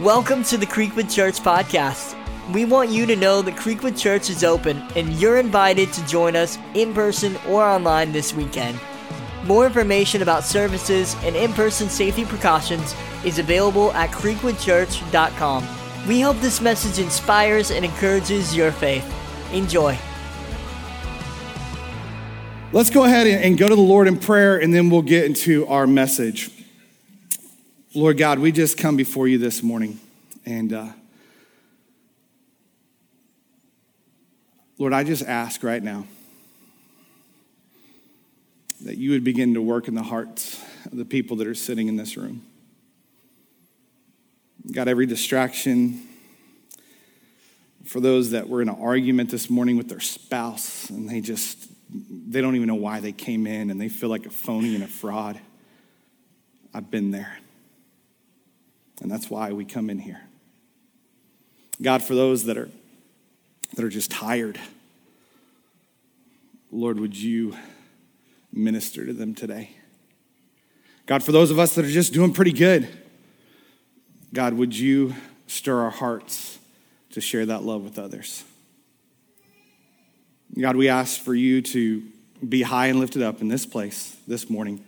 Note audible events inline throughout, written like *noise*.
Welcome to the Creekwood Church podcast. We want you to know that Creekwood Church is open and you're invited to join us in person or online this weekend. More information about services and in person safety precautions is available at creekwoodchurch.com. We hope this message inspires and encourages your faith. Enjoy. Let's go ahead and go to the Lord in prayer and then we'll get into our message. Lord God, we just come before you this morning. And uh, Lord, I just ask right now that you would begin to work in the hearts of the people that are sitting in this room. Got every distraction for those that were in an argument this morning with their spouse and they just they don't even know why they came in and they feel like a phony and a fraud. I've been there. And that's why we come in here. God, for those that are, that are just tired, Lord, would you minister to them today? God, for those of us that are just doing pretty good, God, would you stir our hearts to share that love with others? God, we ask for you to be high and lifted up in this place this morning.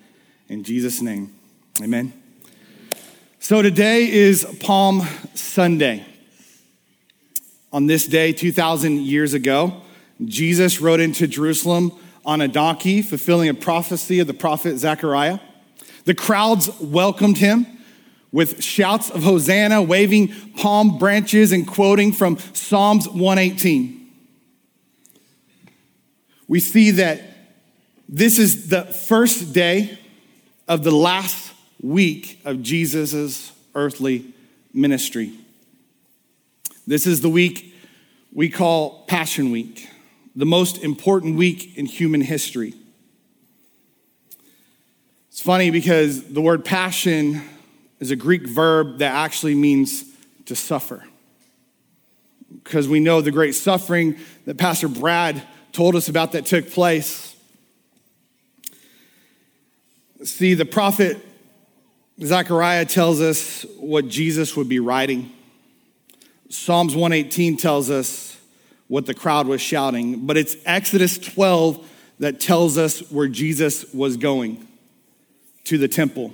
In Jesus' name, amen. So today is Palm Sunday. On this day, 2,000 years ago, Jesus rode into Jerusalem on a donkey, fulfilling a prophecy of the prophet Zechariah. The crowds welcomed him with shouts of Hosanna, waving palm branches and quoting from Psalms 118. We see that this is the first day of the last week of Jesus' earthly ministry. This is the week we call Passion Week, the most important week in human history. It's funny because the word passion is a Greek verb that actually means to suffer. Because we know the great suffering that Pastor Brad told us about that took place. See, the prophet Zechariah tells us what Jesus would be writing. Psalms 118 tells us what the crowd was shouting, but it's Exodus 12 that tells us where Jesus was going to the temple.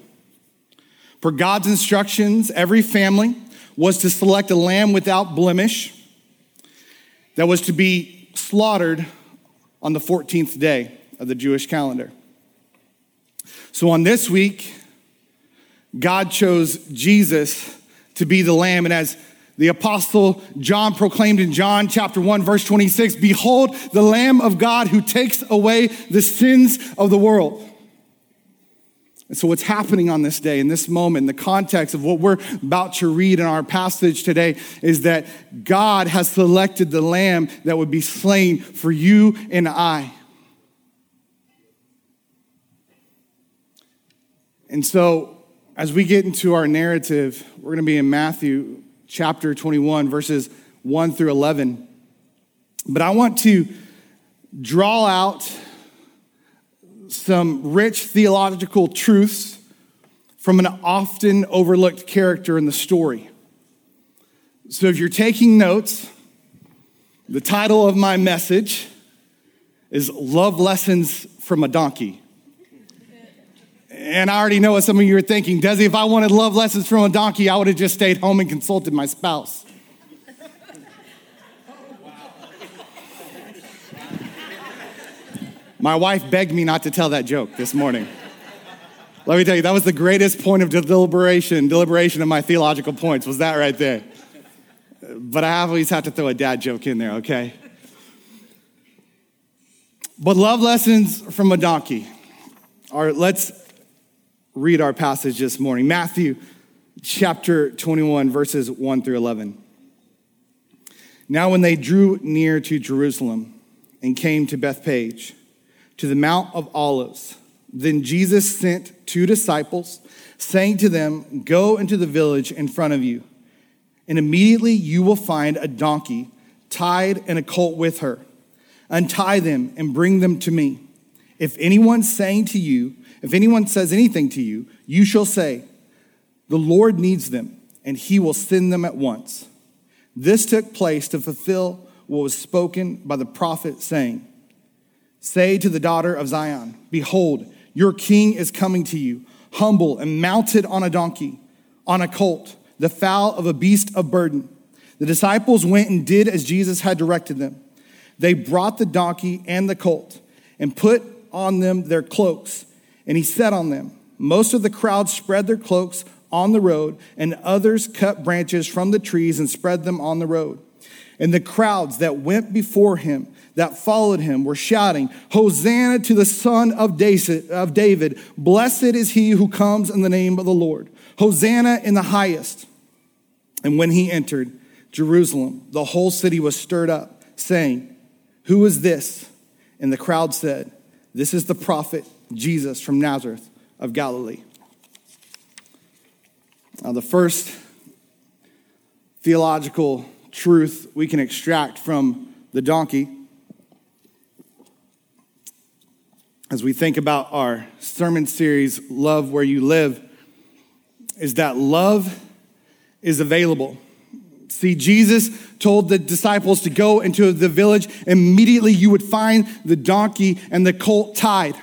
Per God's instructions, every family was to select a lamb without blemish that was to be slaughtered on the 14th day of the Jewish calendar. So on this week, God chose Jesus to be the lamb. And as the apostle John proclaimed in John chapter 1 verse 26, behold the lamb of God who takes away the sins of the world. And so what's happening on this day in this moment, in the context of what we're about to read in our passage today is that God has selected the lamb that would be slain for you and I. And so as we get into our narrative, we're going to be in Matthew chapter 21, verses 1 through 11. But I want to draw out some rich theological truths from an often overlooked character in the story. So if you're taking notes, the title of my message is Love Lessons from a Donkey. And I already know what some of you are thinking. Desi, if I wanted love lessons from a donkey, I would have just stayed home and consulted my spouse. My wife begged me not to tell that joke this morning. Let me tell you, that was the greatest point of deliberation, deliberation of my theological points, was that right there. But I always have to throw a dad joke in there, okay? But love lessons from a donkey. Right, let's read our passage this morning Matthew chapter 21, verses 1 through 11. Now, when they drew near to Jerusalem and came to Bethpage, to the Mount of Olives, then Jesus sent two disciples, saying to them, Go into the village in front of you, and immediately you will find a donkey tied and a colt with her. Untie them and bring them to me. If anyone's saying to you, if anyone says anything to you, you shall say, The Lord needs them, and he will send them at once. This took place to fulfill what was spoken by the prophet, saying, Say to the daughter of Zion, Behold, your king is coming to you, humble and mounted on a donkey, on a colt, the foal of a beast of burden. The disciples went and did as Jesus had directed them. They brought the donkey and the colt and put on them their cloaks, and he sat on them. Most of the crowd spread their cloaks on the road, and others cut branches from the trees and spread them on the road. And the crowds that went before him, that followed him, were shouting, Hosanna to the Son of David! Blessed is he who comes in the name of the Lord. Hosanna in the highest. And when he entered Jerusalem, the whole city was stirred up, saying, Who is this? And the crowd said, This is the prophet Jesus from Nazareth of Galilee. Now, the first theological truth we can extract from the donkey as we think about our sermon series, Love Where You Live, is that love is available. See, Jesus told the disciples to go into the village. Immediately, you would find the donkey and the colt tied.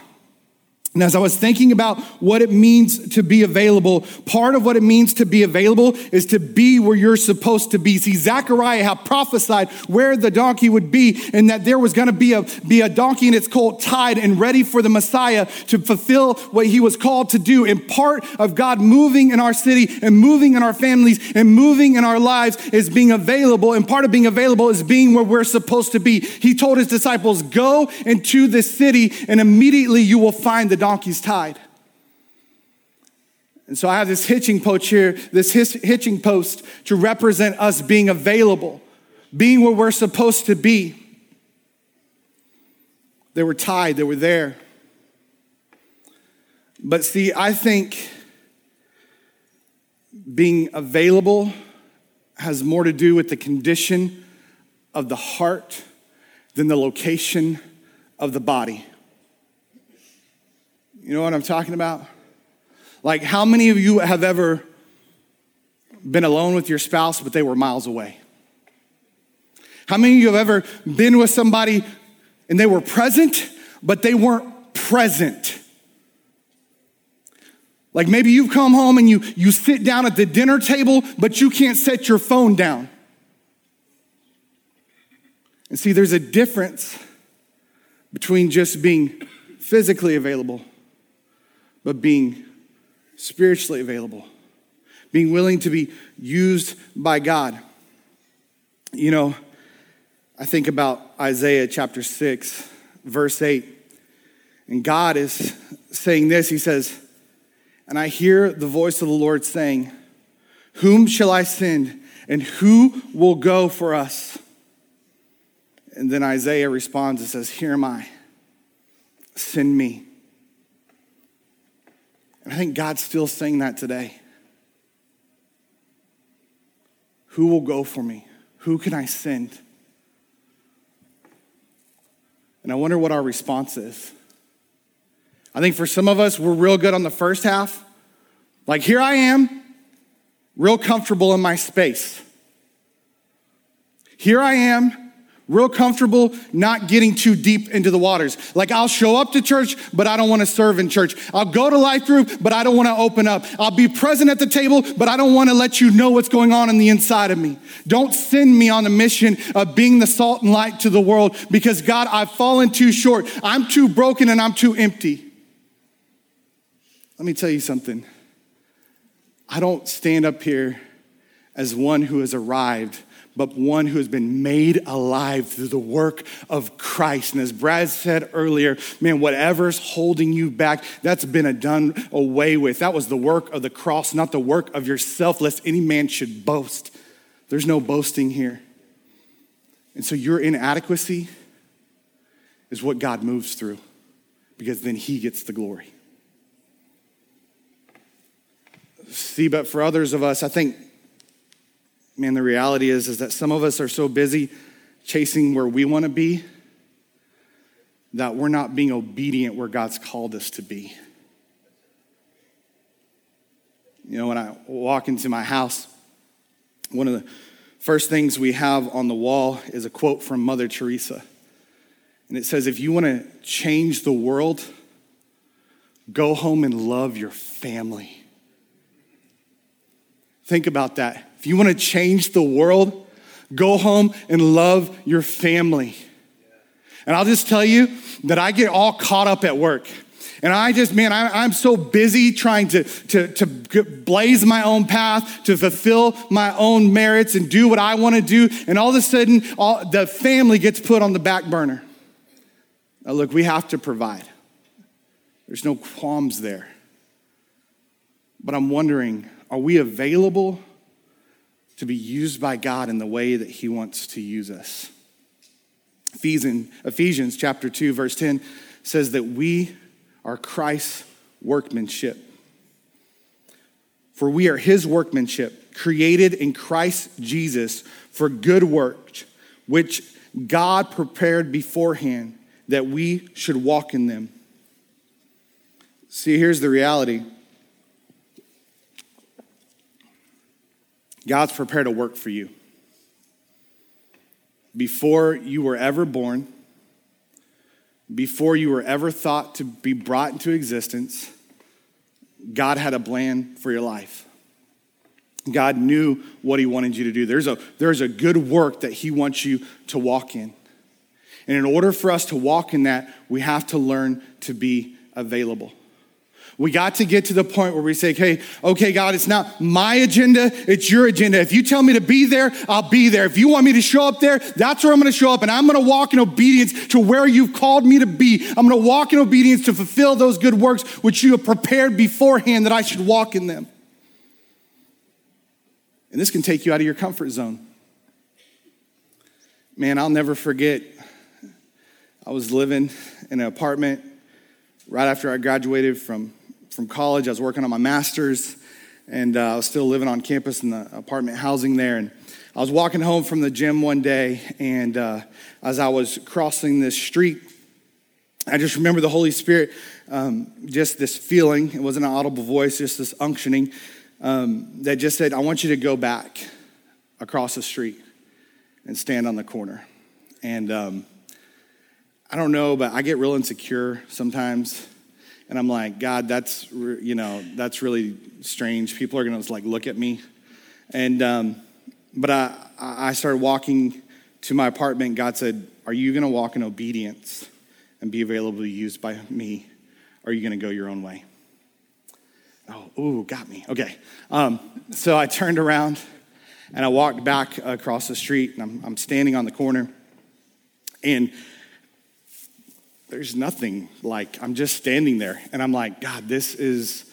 And as I was thinking about what it means to be available, part of what it means to be available is to be where you're supposed to be. See, Zechariah had prophesied where the donkey would be and that there was going to be a, be a donkey and its colt tied and ready for the Messiah to fulfill what he was called to do. And part of God moving in our city and moving in our families and moving in our lives is being available. And part of being available is being where we're supposed to be. He told his disciples, go into the city and immediately you will find the donkey's tied. And so I have this hitching post here, this hitching post to represent us being available, being where we're supposed to be. They were tied, they were there. But see, I think being available has more to do with the condition of the heart than the location of the body. You know what I'm talking about? Like, how many of you have ever been alone with your spouse, but they were miles away? How many of you have ever been with somebody and they were present, but they weren't present? Like maybe you've come home and you, you sit down at the dinner table, but you can't set your phone down. And see, there's a difference between just being physically available but being spiritually available, being willing to be used by God. You know, I think about Isaiah chapter 6, verse 8, and God is saying this He says, And I hear the voice of the Lord saying, Whom shall I send, and who will go for us? And then Isaiah responds and says, Here am I, send me. And I think God's still saying that today. Who will go for me? Who can I send? And I wonder what our response is. I think for some of us, we're real good on the first half. Like, here I am, real comfortable in my space. Here I am, real comfortable not getting too deep into the waters. Like I'll show up to church, but I don't want to serve in church. I'll go to life group, but I don't want to open up. I'll be present at the table, but I don't want to let you know what's going on in the inside of me. Don't send me on a mission of being the salt and light to the world because God, I've fallen too short. I'm too broken and I'm too empty. Let me tell you something. I don't stand up here as one who has arrived but one who has been made alive through the work of Christ. And as Brad said earlier, man, whatever's holding you back, that's been a done away with. That was the work of the cross, not the work of yourself, lest any man should boast. There's no boasting here. And so your inadequacy is what God moves through because then he gets the glory. See, but for others of us, I think man, the reality is, is that some of us are so busy chasing where we want to be that we're not being obedient where God's called us to be. You know, when I walk into my house, One of the first things we have on the wall is a quote from Mother Teresa. And it says, If you want to change the world, go home and love your family. Think about that. If you want to change the world, go home and love your family. And I'll just tell you that I get all caught up at work. And I just, man, I, am so busy trying to, to, to blaze my own path, to fulfill my own merits and do what I want to do. And all of a sudden, all, the family gets put on the back burner. Now, look, we have to provide. There's no qualms there. But I'm wondering are we available to be used by God in the way that He wants to use us? Ephesians, Ephesians chapter 2, verse 10 says that we are Christ's workmanship. For we are His workmanship, created in Christ Jesus for good works, which God prepared beforehand that we should walk in them. See, here's the reality God's prepared a work for you. Before you were ever born, before you were ever thought to be brought into existence, God had a plan for your life. God knew what He wanted you to do. There's a, there's a good work that He wants you to walk in. And in order for us to walk in that, we have to learn to be available. We got to get to the point where we say, hey, okay, God, it's not my agenda, it's your agenda. If you tell me to be there, I'll be there. If you want me to show up there, that's where I'm gonna show up. And I'm gonna walk in obedience to where you've called me to be. I'm gonna walk in obedience to fulfill those good works which you have prepared beforehand that I should walk in them. And this can take you out of your comfort zone. Man, I'll never forget, I was living in an apartment right after I graduated from from college. I was working on my master's, and uh, I was still living on campus in the apartment housing there. And I was walking home from the gym one day, and uh, as I was crossing this street, I just remember the Holy Spirit, um, just this feeling. It wasn't an audible voice, just this unctioning um, that just said, I want you to go back across the street and stand on the corner. And um, I don't know, but I get real insecure sometimes and I'm like, God, that's you know that's really strange. People are gonna like look at me, and um, but I I started walking to my apartment. God said, Are you gonna walk in obedience and be available to be used by me? Or are you gonna go your own way? Oh, ooh, got me. Okay. Um, so I turned around and I walked back across the street, and I'm, I'm standing on the corner, and there's nothing like, I'm just standing there and I'm like, God, this is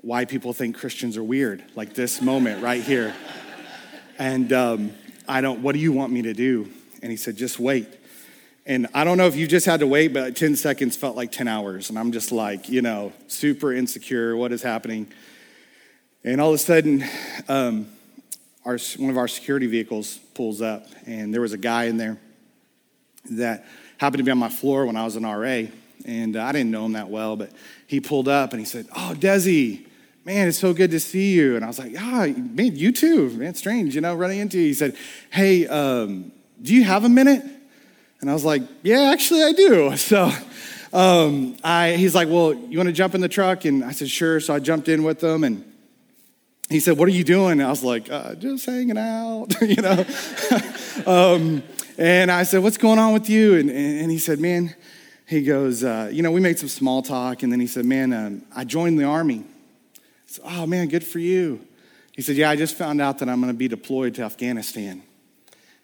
why people think Christians are weird, like this moment right here. and um, I don't, what do you want me to do? And he said, just wait. And I don't know if you just had to wait, but 10 seconds felt like 10 hours. And I'm just like, you know, super insecure. What is happening? And all of a sudden, um, our, one of our security vehicles pulls up, and there was a guy in there that happened to be on my floor when I was an RA, and uh, I didn't know him that well, but he pulled up and he said, Oh, Desi, man, it's so good to see you. And I was like, Ah, oh, man, you too. Man, strange, you know, running into you. He said, Hey, um, do you have a minute? And I was like, Yeah, actually, I do. *laughs* So um, I, he's like, Well, you want to jump in the truck? And I said, Sure. So I jumped in with him and he said, What are you doing? And I was like, uh, Just hanging out, *laughs* you know. *laughs* um, and I said, What's going on with you? And, and he said, Man, he goes, uh, You know, we made some small talk. And then he said, Man, um, I joined the army. I said, Oh, man, good for you. He said, Yeah, I just found out that I'm going to be deployed to Afghanistan.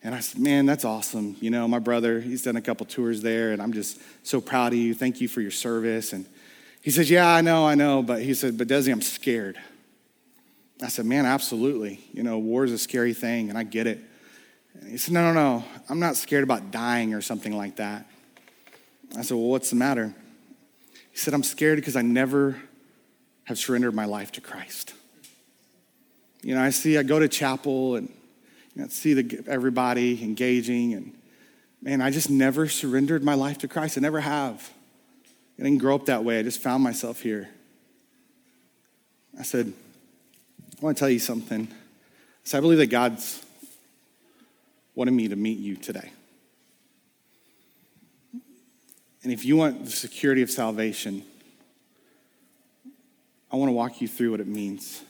And I said, Man, that's awesome. You know, my brother, he's done a couple tours there, and I'm just so proud of you. Thank you for your service. And he says, Yeah, I know, I know. But he said, But Desi, I'm scared. I said, Man, absolutely. You know, war is a scary thing, and I get it. And he said, No, no, no. I'm not scared about dying or something like that. I said, Well, what's the matter? He said, I'm scared because I never have surrendered my life to Christ. You know, I see, I go to chapel and you know, see the, everybody engaging, and man, I just never surrendered my life to Christ. I never have. I didn't grow up that way. I just found myself here. I said, I want to tell you something So I believe that God's wanted me to meet you today. And if you want the security of salvation, I want to walk you through what it means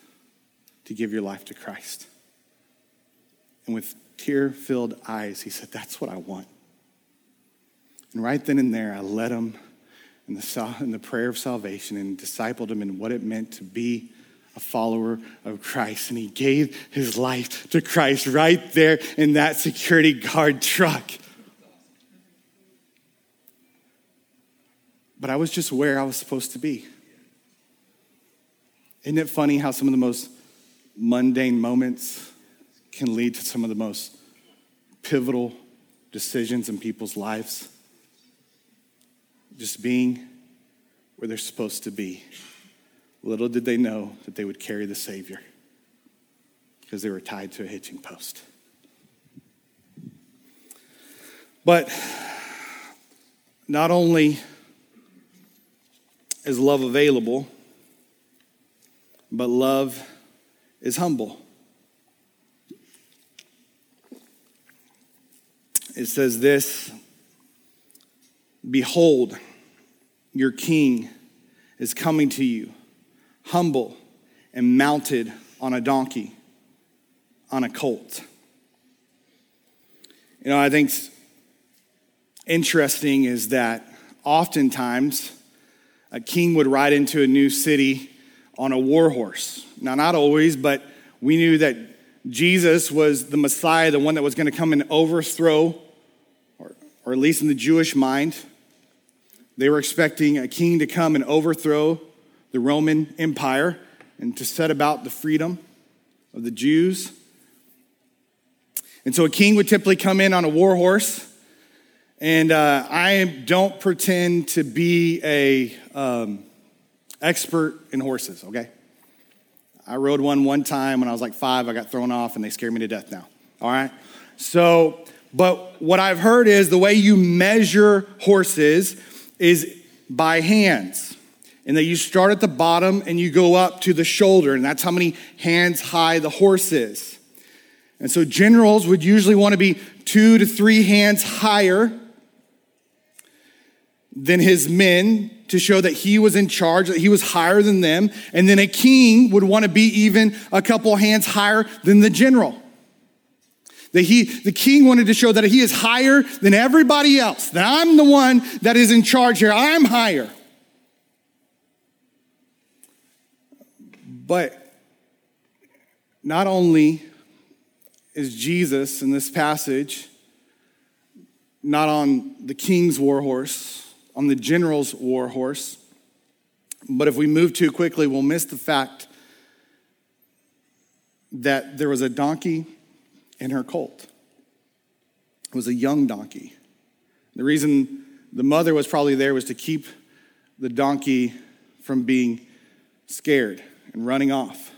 to give your life to Christ. And with tear filled eyes, he said, That's what I want. And right then and there, I led him in the, in the prayer of salvation and discipled him in what it meant to be a follower of Christ. And he gave his life to Christ right there in that security guard *laughs* truck. But I was just where I was supposed to be. Isn't it funny how some of the most mundane moments can lead to some of the most pivotal decisions in people's lives? Just being where they're supposed to be. Little did they know that they would carry the Savior because they were tied to a hitching post. But not only is love available, but love is humble. It says this Behold, your king is coming to you, humble and mounted on a donkey, on a colt. You know, I think interesting is that oftentimes a king would ride into a new city on a war horse. Now, not always, but we knew that Jesus was the Messiah, the one that was going to come and overthrow, or, or at least in the Jewish mind, they were expecting a king to come and overthrow the Roman Empire and to set about the freedom of the Jews. And so a king would typically come in on a war horse. And uh, I don't pretend to be a um, expert in horses. Okay, I rode one one time when I was like five. I got thrown off, and they scared me to death now. All right, so but what I've heard is the way you measure horses is by hands. And that you start at the bottom and you go up to the shoulder, and that's how many hands high the horse is. And so generals would usually want to be two to three hands higher than his men to show that he was in charge, that he was higher than them. And then a king would want to be even a couple hands higher than the general. That he, the king wanted to show that he is higher than everybody else, that I'm the one that is in charge here. I'm higher. But not only is Jesus in this passage not on the king's war horse, on the general's war horse, but if we move too quickly, we'll miss the fact that there was a donkey and her colt. It was a young donkey. The reason the mother was probably there was to keep the donkey from being scared and running off.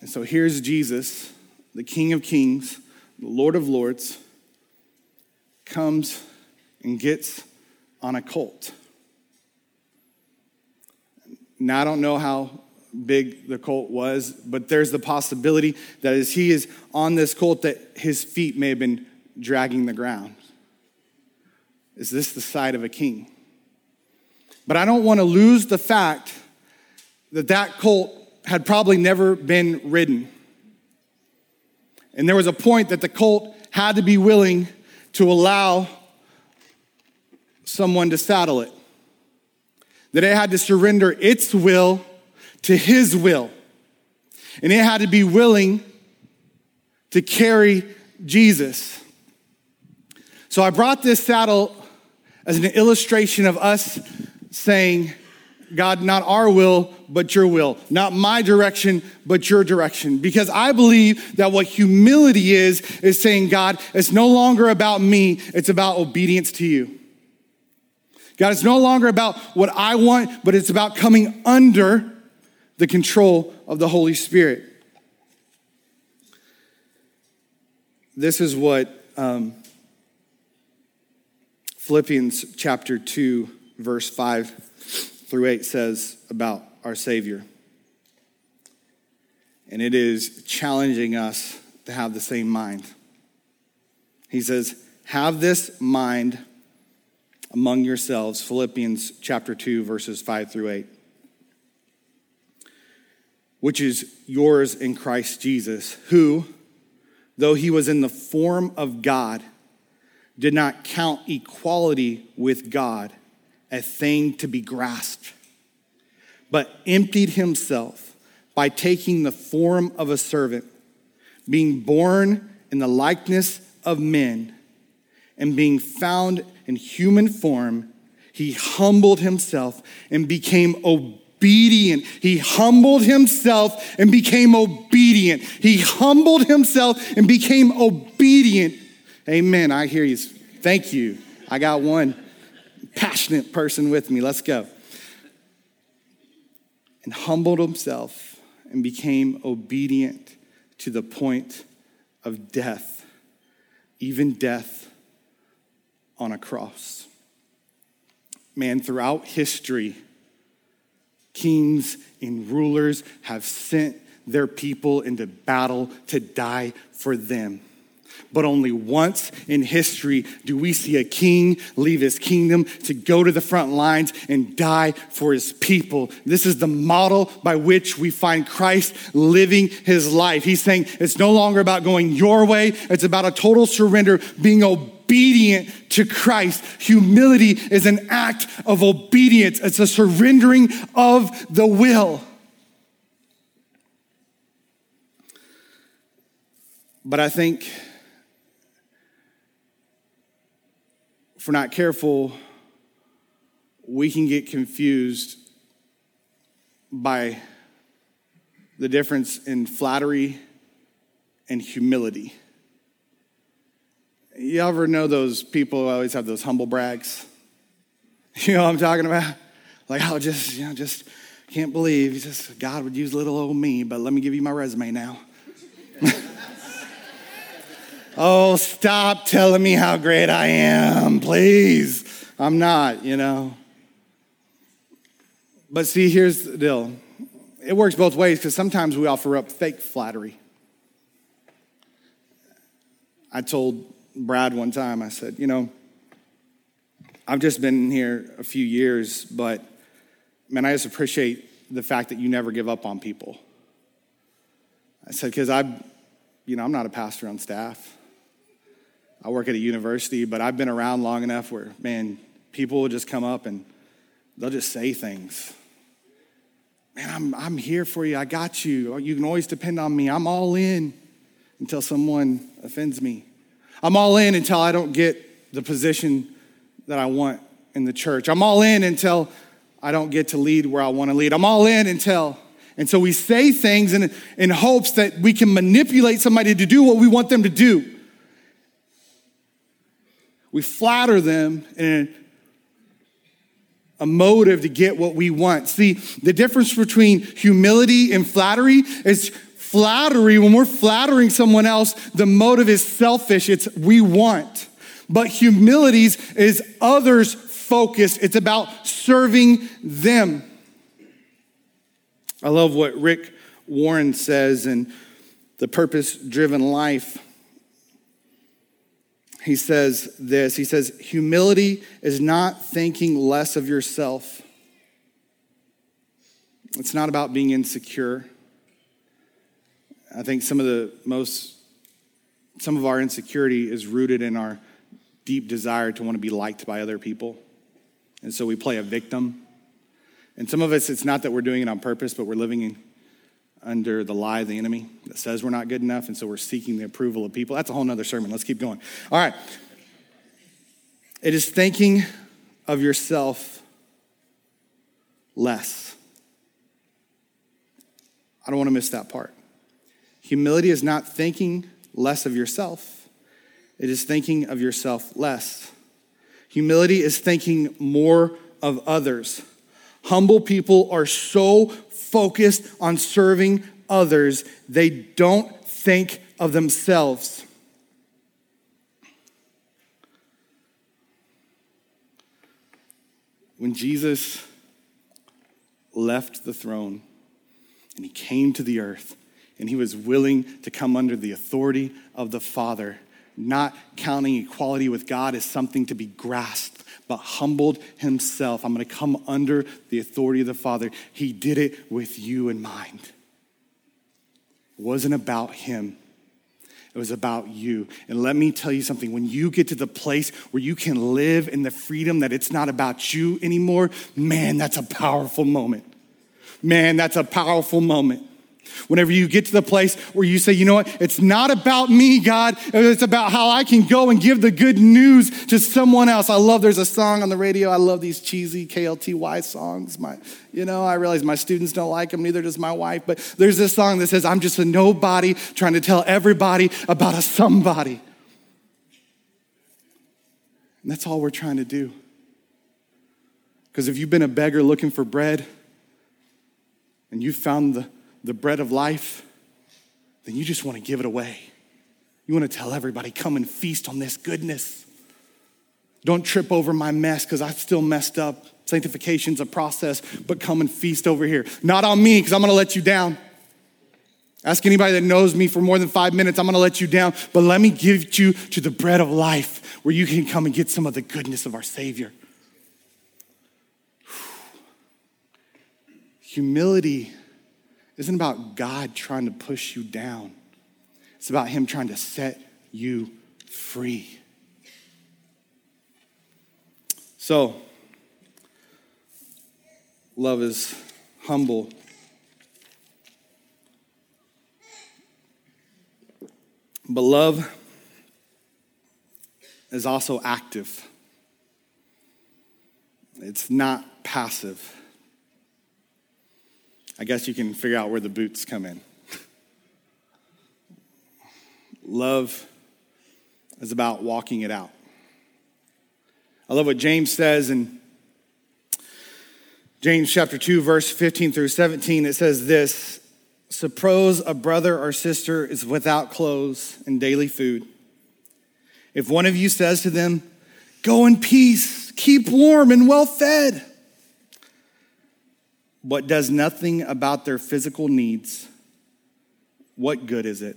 And so here's Jesus, the King of Kings, the Lord of Lords, comes and gets on a colt. Now, I don't know how big the colt was, but there's the possibility that as he is on this colt, that his feet may have been dragging the ground. Is this the side of a king? But I don't want to lose the fact that that colt had probably never been ridden. And there was a point that the colt had to be willing to allow someone to saddle it, that it had to surrender its will to his will. And it had to be willing to carry Jesus. So I brought this saddle as an illustration of us saying, God, not our will, but your will. Not my direction, but your direction. Because I believe that what humility is, is saying, God, it's no longer about me, it's about obedience to you. God, it's no longer about what I want, but it's about coming under the control of the Holy Spirit. This is what um, Philippians chapter 2, verse 5 through 8 says about our Savior. and it is challenging us to have the same mind. He says, Have this mind among yourselves, Philippians chapter 2, verses 5 through 8, which is yours in Christ Jesus, who, though he was in the form of God, did not count equality with God a thing to be grasped, but emptied himself by taking the form of a servant, being born in the likeness of men, and being found in human form, he humbled himself and became obedient. He humbled himself and became obedient. He humbled himself and became obedient. Amen. I hear you. Thank you. I got one passionate person with me. Let's go. And humbled himself and became obedient to the point of death, even death on a cross. Man, throughout history, kings and rulers have sent their people into battle to die for them. But only once in history do we see a king leave his kingdom to go to the front lines and die for his people. This is the model by which we find Christ living his life. He's saying it's no longer about going your way, it's about a total surrender, being obedient to Christ. Humility is an act of obedience, it's a surrendering of the will. But I think if we're not careful, we can get confused by the difference in flattery and humility. You ever know those people who always have those humble brags? *laughs* You know what I'm talking about? Like, oh, just, you know, just can't believe just God would use little old me, but let me give you my resume now. Oh, stop telling me how great I am, please. I'm not, you know. But see, here's the deal it works both ways because sometimes we offer up fake flattery. I told Brad one time, I said, you know, I've just been here a few years, but man, I just appreciate the fact that you never give up on people. I said, because I, you know, I'm not a pastor on staff. I work at a university, but I've been around long enough where, man, people will just come up and they'll just say things. Man, I'm, I'm here for you. I got you. You can always depend on me. I'm all in until someone offends me. I'm all in until I don't get the position that I want in the church. I'm all in until I don't get to lead where I want to lead. I'm all in until. And so we say things in, in hopes that we can manipulate somebody to do what we want them to do. We flatter them in a motive to get what we want. See, the difference between humility and flattery is flattery, when we're flattering someone else, the motive is selfish, it's we want. But humility is others focused, it's about serving them. I love what Rick Warren says in The Purpose Driven Life he says this He says, Humility is not thinking less of yourself. It's not about being insecure. I think some of the most, some of our insecurity is rooted in our deep desire to want to be liked by other people. And so we play a victim. And some of us, it's not that we're doing it on purpose, but we're living in under the lie of the enemy that says we're not good enough, and so we're seeking the approval of people. That's a whole nother sermon. Let's keep going. All right. It is thinking of yourself less. I don't want to miss that part. Humility is not thinking less of yourself, it is thinking of yourself less. Humility is thinking more of others. Humble people are so focused on serving others, they don't think of themselves. When Jesus left the throne and he came to the earth and he was willing to come under the authority of the Father, not counting equality with God as something to be grasped, but humbled himself. I'm going to come under the authority of the Father. He did it with you in mind. It wasn't about him. It was about you. And let me tell you something when you get to the place where you can live in the freedom that it's not about you anymore, man, that's a powerful moment. Man, that's a powerful moment. Whenever you get to the place where you say, you know what, it's not about me, God, it's about how I can go and give the good news to someone else. I love there's a song on the radio. I love these cheesy KLTY songs. My, you know, I realize my students don't like them, neither does my wife, but there's this song that says, I'm just a nobody trying to tell everybody about a somebody. And that's all we're trying to do. Because if you've been a beggar looking for bread and you found the the bread of life, then you just want to give it away. You want to tell everybody, come and feast on this goodness. Don't trip over my mess because I still messed up. Sanctification's a process, but come and feast over here. Not on me because I'm going to let you down. Ask anybody that knows me for more than five minutes, I'm going to let you down, but let me give you to the bread of life where you can come and get some of the goodness of our Savior. Humility isn't about God trying to push you down, it's about Him trying to set you free. So, love is humble. But love is also active. It's not passive. I guess you can figure out where the boots come in. Love is about walking it out. I love what James says in James chapter 2, verse 15 through 17. It says this Suppose a brother or sister is without clothes and daily food. If one of you says to them, Go in peace, keep warm and well fed, but does nothing about their physical needs, what good is it?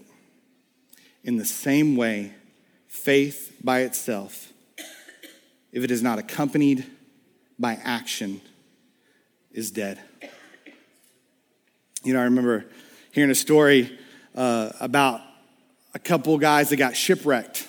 In the same way, faith by itself, if it is not accompanied by action, is dead. You know, I remember hearing a story uh, about a couple guys that got shipwrecked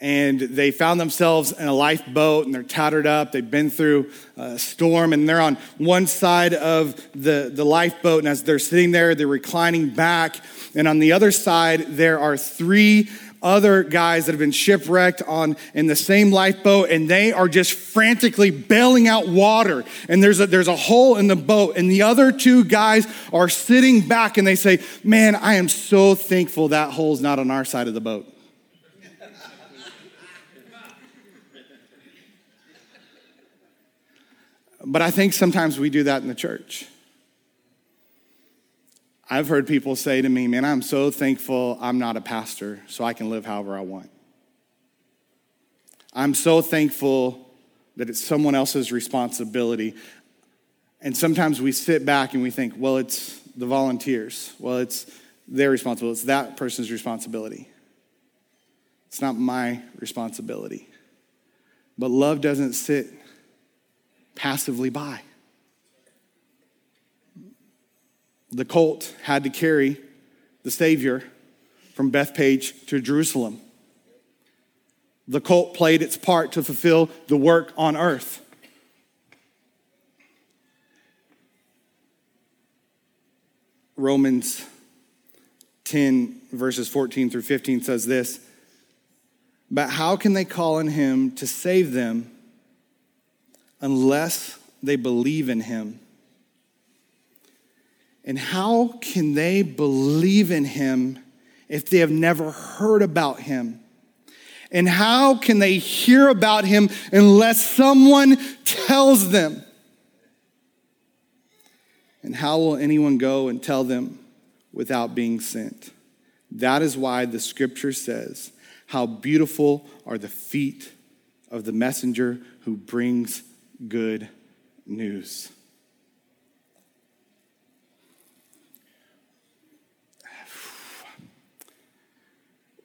and they found themselves in a lifeboat and they're tattered up. They've been through a storm and they're on one side of the, the lifeboat. And as they're sitting there, they're reclining back. And on the other side, there are three other guys that have been shipwrecked on in the same lifeboat and they are just frantically bailing out water and there's a there's a hole in the boat and the other two guys are sitting back and they say man i am so thankful that hole's not on our side of the boat But I think sometimes we do that in the church. I've heard people say to me, Man, I'm so thankful I'm not a pastor, so I can live however I want. I'm so thankful that it's someone else's responsibility. And sometimes we sit back and we think, well, it's the volunteers. Well, it's their responsibility. It's that person's responsibility. It's not my responsibility. But love doesn't sit passively by. The colt had to carry the Savior from Bethpage to Jerusalem. The colt played its part to fulfill the work on earth. Romans 10, verses 14 through 15 says this But how can they call on him to save them unless they believe in him. And how can they believe in him if they have never heard about him? And how can they hear about him unless someone tells them? And how will anyone go and tell them without being sent? That is why the scripture says, How beautiful are the feet of the messenger who brings good news.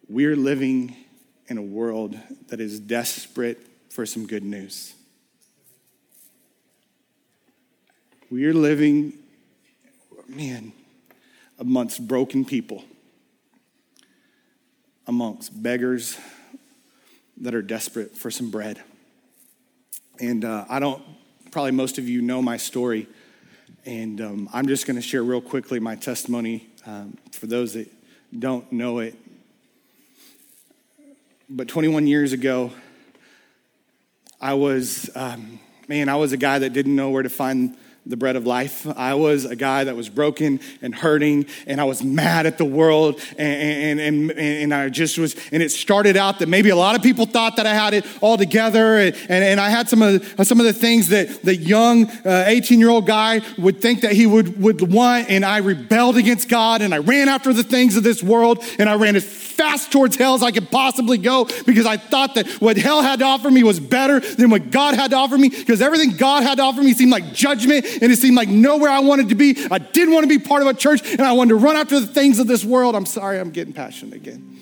We're living in a world that is desperate for some good news. We're living, man, amongst broken people, amongst beggars that are desperate for some bread. And uh, I don't, probably most of you know my story. And um, I'm just going to share real quickly my testimony um, for those that don't know it. But 21 years ago, I was, um, man, I was a guy that didn't know where to find the bread of life. I was a guy that was broken and hurting, and I was mad at the world, and, and, and, and I just was, and it started out that maybe a lot of people thought that I had it all together, and, and, I had some of, the, some of the things that the young 18 uh, year old guy would think that he would, would want, and I rebelled against God, and I ran after the things of this world, and I ran as fast towards hell as I could possibly go because I thought that what hell had to offer me was better than what God had to offer me because everything God had to offer me seemed like judgment and it seemed like nowhere I wanted to be. I didn't want to be part of a church and I wanted to run after the things of this world. I'm sorry, I'm getting passionate again.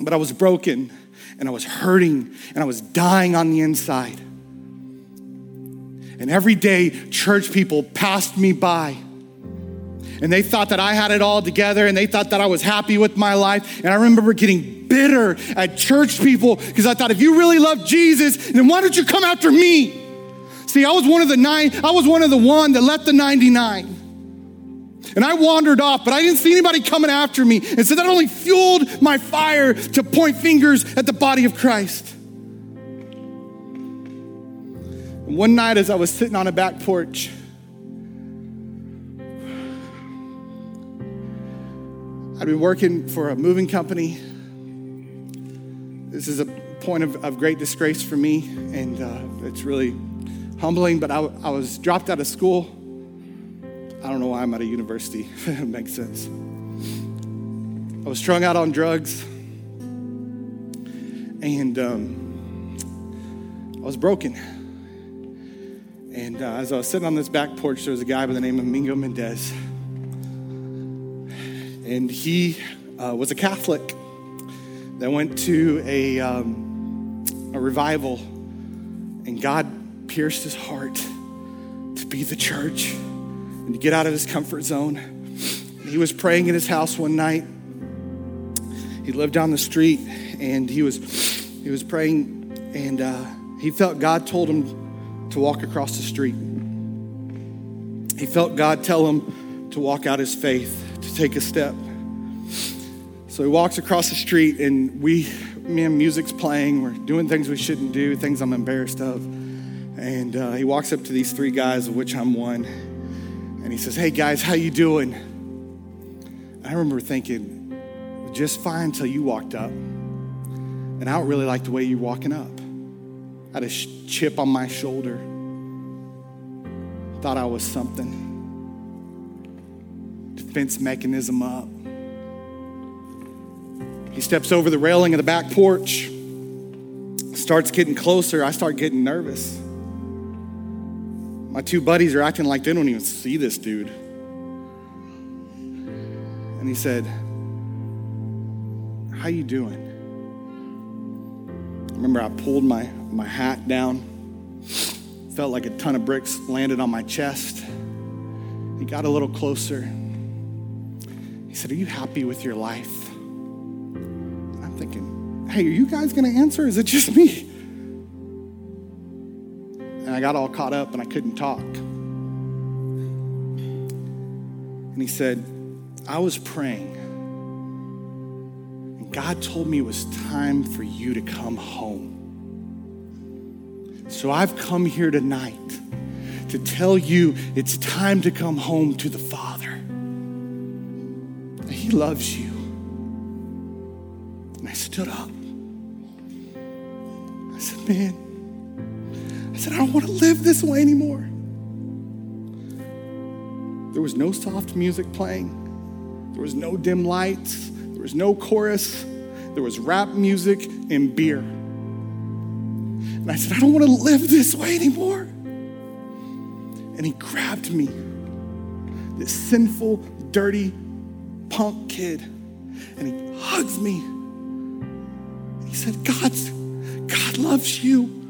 But I was broken and I was hurting and I was dying on the inside. And every day, church people passed me by and they thought that I had it all together and they thought that I was happy with my life. And I remember getting bitter at church people because I thought, if you really love Jesus, then why don't you come after me? See, I was one of the nine, I was one of the one that left the 99. And I wandered off, but I didn't see anybody coming after me. And so that only fueled my fire to point fingers at the body of Christ. And one night, as I was sitting on a back porch, I'd been working for a moving company. This is a point of, of great disgrace for me, and uh, it's really humbling. But I, I was dropped out of school. I don't know why I'm at a university. *laughs* it makes sense. I was strung out on drugs, and um, I was broken. And uh, as I was sitting on this back porch, there was a guy by the name of Mingo Mendez and he uh, was a Catholic that went to a, um, a revival, and God pierced his heart to be the church and to get out of his comfort zone. He was praying in his house one night. He lived down the street, and he was he was praying, and uh, he felt God told him to walk across the street. He felt God tell him to walk out his faith to take a step. So he walks across the street, and we, me and music's playing. We're doing things we shouldn't do, things I'm embarrassed of. And uh, he walks up to these three guys, of which I'm one, and he says, "Hey guys, how you doing?" I remember thinking, just fine until you walked up, and I don't really like the way you're walking up. I had a chip on my shoulder. Thought I was something defense mechanism up. He steps over the railing of the back porch, starts getting closer. I start getting nervous. My two buddies are acting like they don't even see this dude. And he said, How you doing? I remember I pulled my, my hat down, felt like a ton of bricks landed on my chest. He got a little closer. He said, Are you happy with your life? And I'm thinking, Hey, are you guys to answer? Is it just me? Got all caught up and I couldn't talk. And he said, I was praying. And God told me it was time for you to come home. So I've come here tonight to tell you it's time to come home to the Father. He loves you. And I stood up. I said, Man, said, I don't want to live this way anymore. There was no soft music playing, there was no dim lights, there was no chorus, there was rap music and beer. And I said, I don't want to live this way anymore. And he grabbed me, this sinful, dirty punk kid. and he hugs me. He said, God's, God loves you.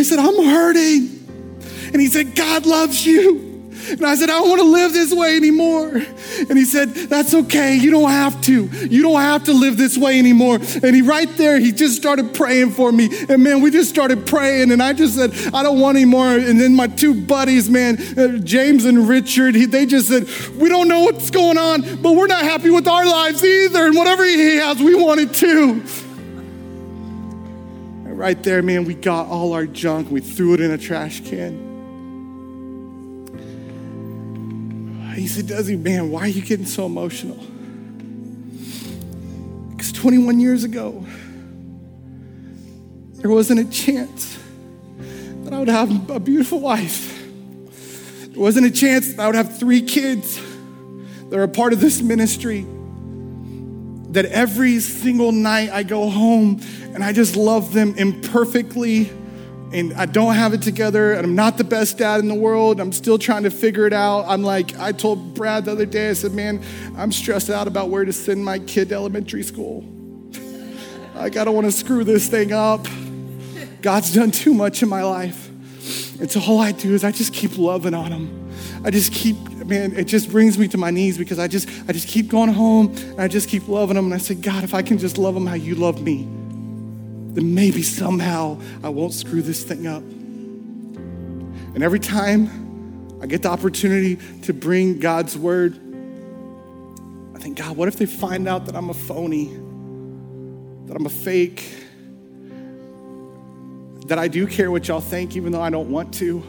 I said, I'm hurting. And he said, God loves you. And I said, I don't want to live this way anymore. And he said, That's okay. You don't have to. You don't have to live this way anymore. And he, right there, he just started praying for me. And man, we just started praying. And I just said, I don't want anymore. And then my two buddies, man, uh, James and Richard, he, they just said, We don't know what's going on, but we're not happy with our lives either. And whatever he has, we want it too. Right there, man, we got all our junk. We threw it in a trash can. He said, Desi, man, why are you getting so emotional? Because 21 years ago, there wasn't a chance that I would have a beautiful wife. There wasn't a chance that I would have three kids that are a part of this ministry. That every single night I go home and I just love them imperfectly and I don't have it together, and I'm not the best dad in the world. I'm still trying to figure it out. I'm like, I told Brad the other day, I said, man, I'm stressed out about where to send my kid to elementary school. like, I don't want to screw this thing up. God's done too much in my life. And so all I do is I just keep loving on him. I just keep, man, it just brings me to my knees because I just, I just keep going home and I just keep loving them. And I say, God, if I can just love them how you love me, then maybe somehow I won't screw this thing up. And every time I get the opportunity to bring God's word, I think, God, what if they find out that I'm a phony, that I'm a fake, that I do care what y'all think, even though I don't want to?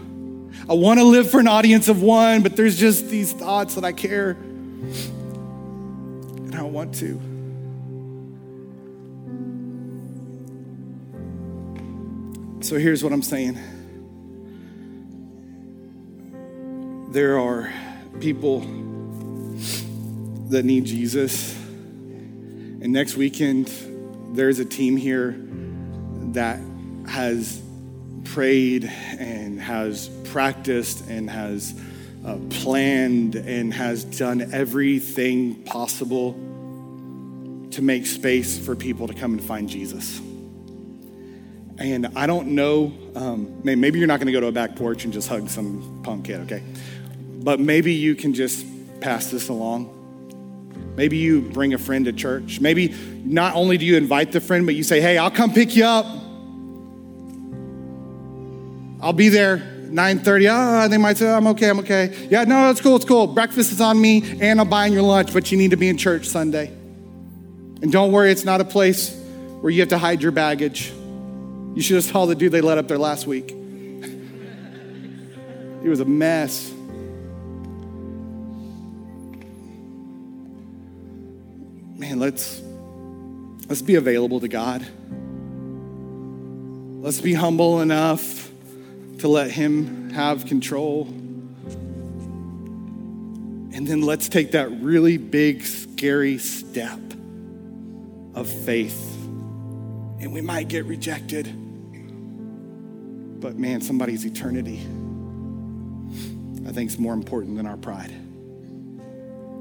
I want to live for an audience of one, but there's just these thoughts that I care and I want to. So here's what I'm saying there are people that need Jesus. And next weekend, there's a team here that has prayed and has practiced and has uh, planned and has done everything possible to make space for people to come and find Jesus. And I don't know, um, maybe you're not going to go to a back porch and just hug some punk kid, okay? But maybe you can just pass this along. Maybe you bring a friend to church. Maybe not only do you invite the friend, but you say, hey, I'll come pick you up. I'll be there 9.30. Ah, they might say, I'm okay, I'm okay. Yeah, no, it's cool, it's cool. Breakfast is on me, and I'm buying your lunch, but you need to be in church Sunday. And don't worry, it's not a place where you have to hide your baggage. You should have saw the dude they let up there last week. *laughs* he was a mess. Man, let's let's be available to God. Let's be humble enough to let him have control. And then let's take that really big, scary step of faith. And we might get rejected but man, somebody's eternity, I think, is more important than our pride.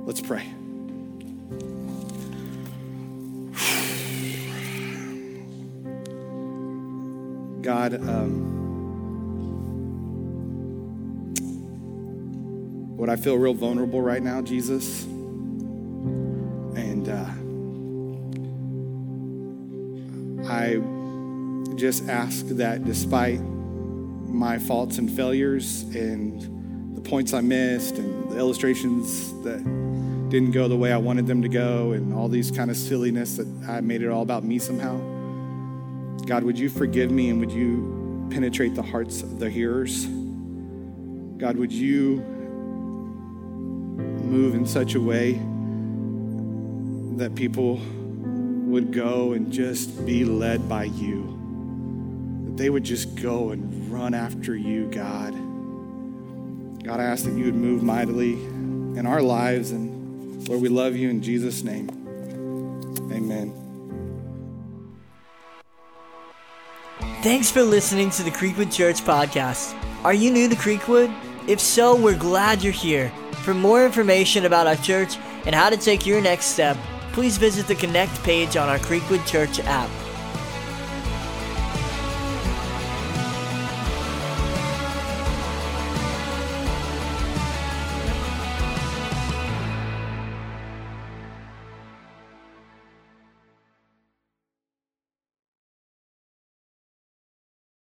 Let's pray. *sighs* God, um, what I feel real vulnerable right now, Jesus. And uh, I just ask that despite my faults and failures and the points I missed and the illustrations that didn't go the way I wanted them to go and all these kind of silliness that I made it all about me somehow. God, would you forgive me and would you penetrate the hearts of the hearers? God, would you move in such a way that people would go and just be led by you? That they would just go and run after you, God. God, I ask that you would move mightily in our lives. And Lord, we love you in Jesus' name. Amen. Thanks for listening to the Creekwood Church podcast. Are you new to Creekwood? If so, we're glad you're here. For more information about our church, and how to take your next step, please visit the Connect page on our Creekwood Church app.